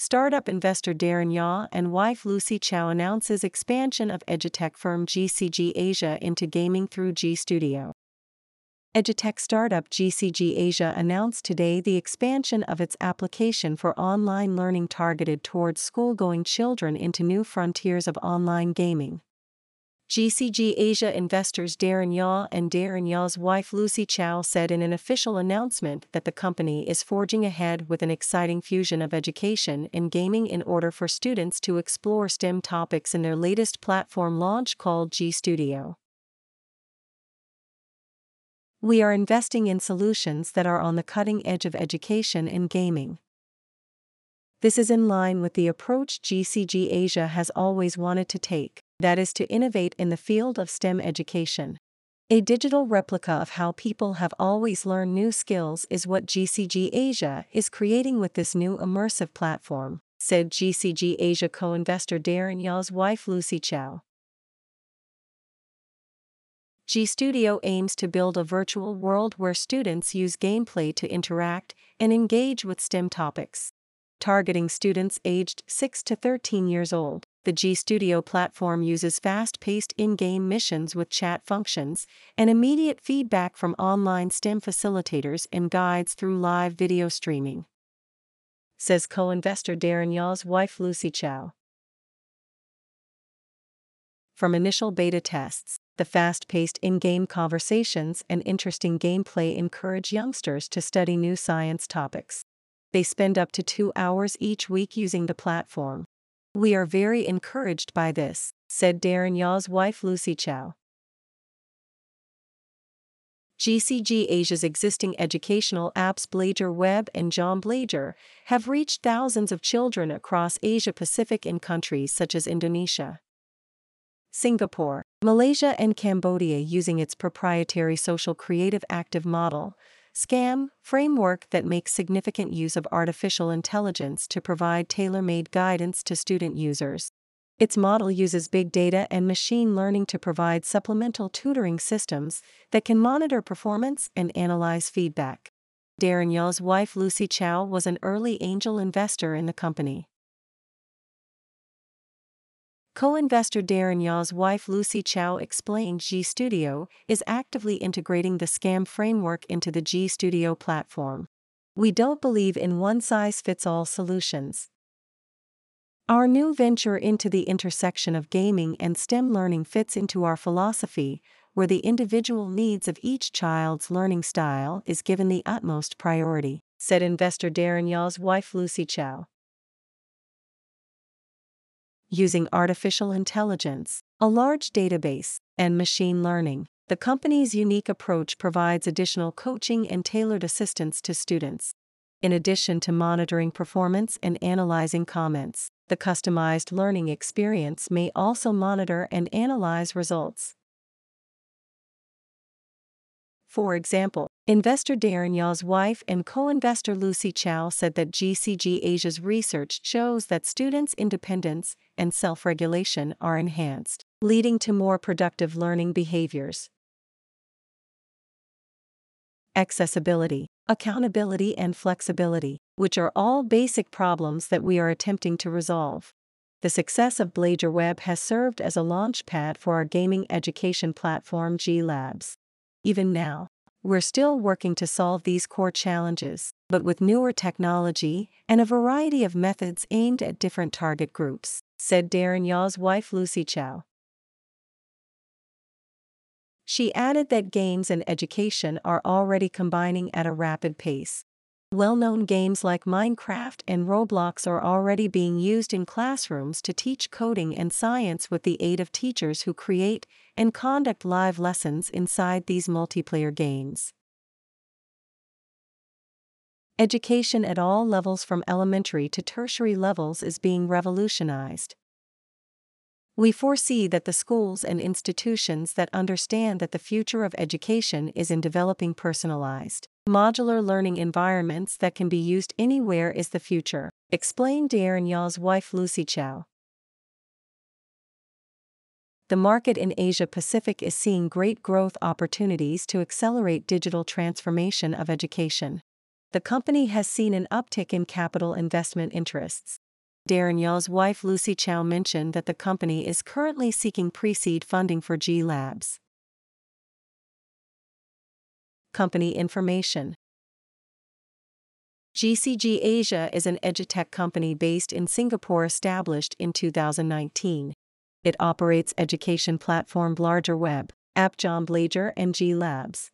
startup investor Darren Yaw and wife Lucy Chow announces expansion of edutech firm GCG Asia into gaming through G Studio. Edutech startup GCG Asia announced today the expansion of its application for online learning targeted towards school-going children into new frontiers of online gaming. GCG Asia investors Darren Yaw and Darren Yaw's wife Lucy Chow said in an official announcement that the company is forging ahead with an exciting fusion of education and gaming in order for students to explore STEM topics in their latest platform launch called G Studio. We are investing in solutions that are on the cutting edge of education and gaming. This is in line with the approach GCG Asia has always wanted to take that is, to innovate in the field of STEM education. A digital replica of how people have always learned new skills is what GCG Asia is creating with this new immersive platform, said GCG Asia co investor Darren Yaw's wife Lucy Chow. G Studio aims to build a virtual world where students use gameplay to interact and engage with STEM topics. Targeting students aged 6 to 13 years old. The G Studio platform uses fast paced in game missions with chat functions and immediate feedback from online STEM facilitators and guides through live video streaming. Says co investor Darren Yaw's wife Lucy Chow. From initial beta tests, the fast paced in game conversations and interesting gameplay encourage youngsters to study new science topics. They spend up to two hours each week using the platform, we are very encouraged by this, said Darren Yaw's wife Lucy Chow. GCG Asia's existing educational apps Belajar Web and John Belajar have reached thousands of children across Asia Pacific in countries such as Indonesia, Singapore, Malaysia, and Cambodia using its proprietary social creative active model, SCAM framework that makes significant use of artificial intelligence to provide tailor made guidance to student users. Its model uses big data and machine learning to provide supplemental tutoring systems that can monitor performance and analyze feedback. Darren Yaw's wife Lucy Chow was an early angel investor in the company. Co investor Darren Yaw's wife Lucy Chow explained G Studio is actively integrating the SCAM framework into the G Studio platform. We don't believe in one size fits all solutions. Our new venture into the intersection of gaming and STEM learning fits into our philosophy, where the individual needs of each child's learning style is given the utmost priority, said investor Darren Yaw's wife Lucy Chow using artificial intelligence, a large database, and machine learning. The company's unique approach provides additional coaching and tailored assistance to students. In addition to monitoring performance and analyzing comments, the customized learning experience may also monitor and analyze results. For example, investor Darren Yaw's wife and co investor Lucy Chow said that GCG Asia's research shows that students' independence and self regulation are enhanced, leading to more productive learning behaviors. Accessibility, accountability, and flexibility, which are all basic problems that we are attempting to resolve. The success of Belajar Web has served as a launchpad for our gaming education platform G Labs. Even now, we're still working to solve these core challenges, but with newer technology and a variety of methods aimed at different target groups, said Darren Yaw's wife Lucy Chow. She added that games and education are already combining at a rapid pace, well known games like Minecraft and Roblox are already being used in classrooms to teach coding and science with the aid of teachers who create and conduct live lessons inside these multiplayer games. Education at all levels from elementary to tertiary levels is being revolutionized. We foresee that the schools and institutions that understand that the future of education is in developing personalized, modular learning environments that can be used anywhere is the future, explained Darren Yaw's wife Lucy Chow. The market in Asia Pacific is seeing great growth opportunities to accelerate digital transformation of education. The company has seen an uptick in capital investment interests, Darren Yaw's wife Lucy Chow mentioned that the company is currently seeking pre seed funding for G Labs. Company information GCG Asia is an edutech company based in Singapore established in 2019. It operates education platform Belajar Web, App John Belajar and G Labs.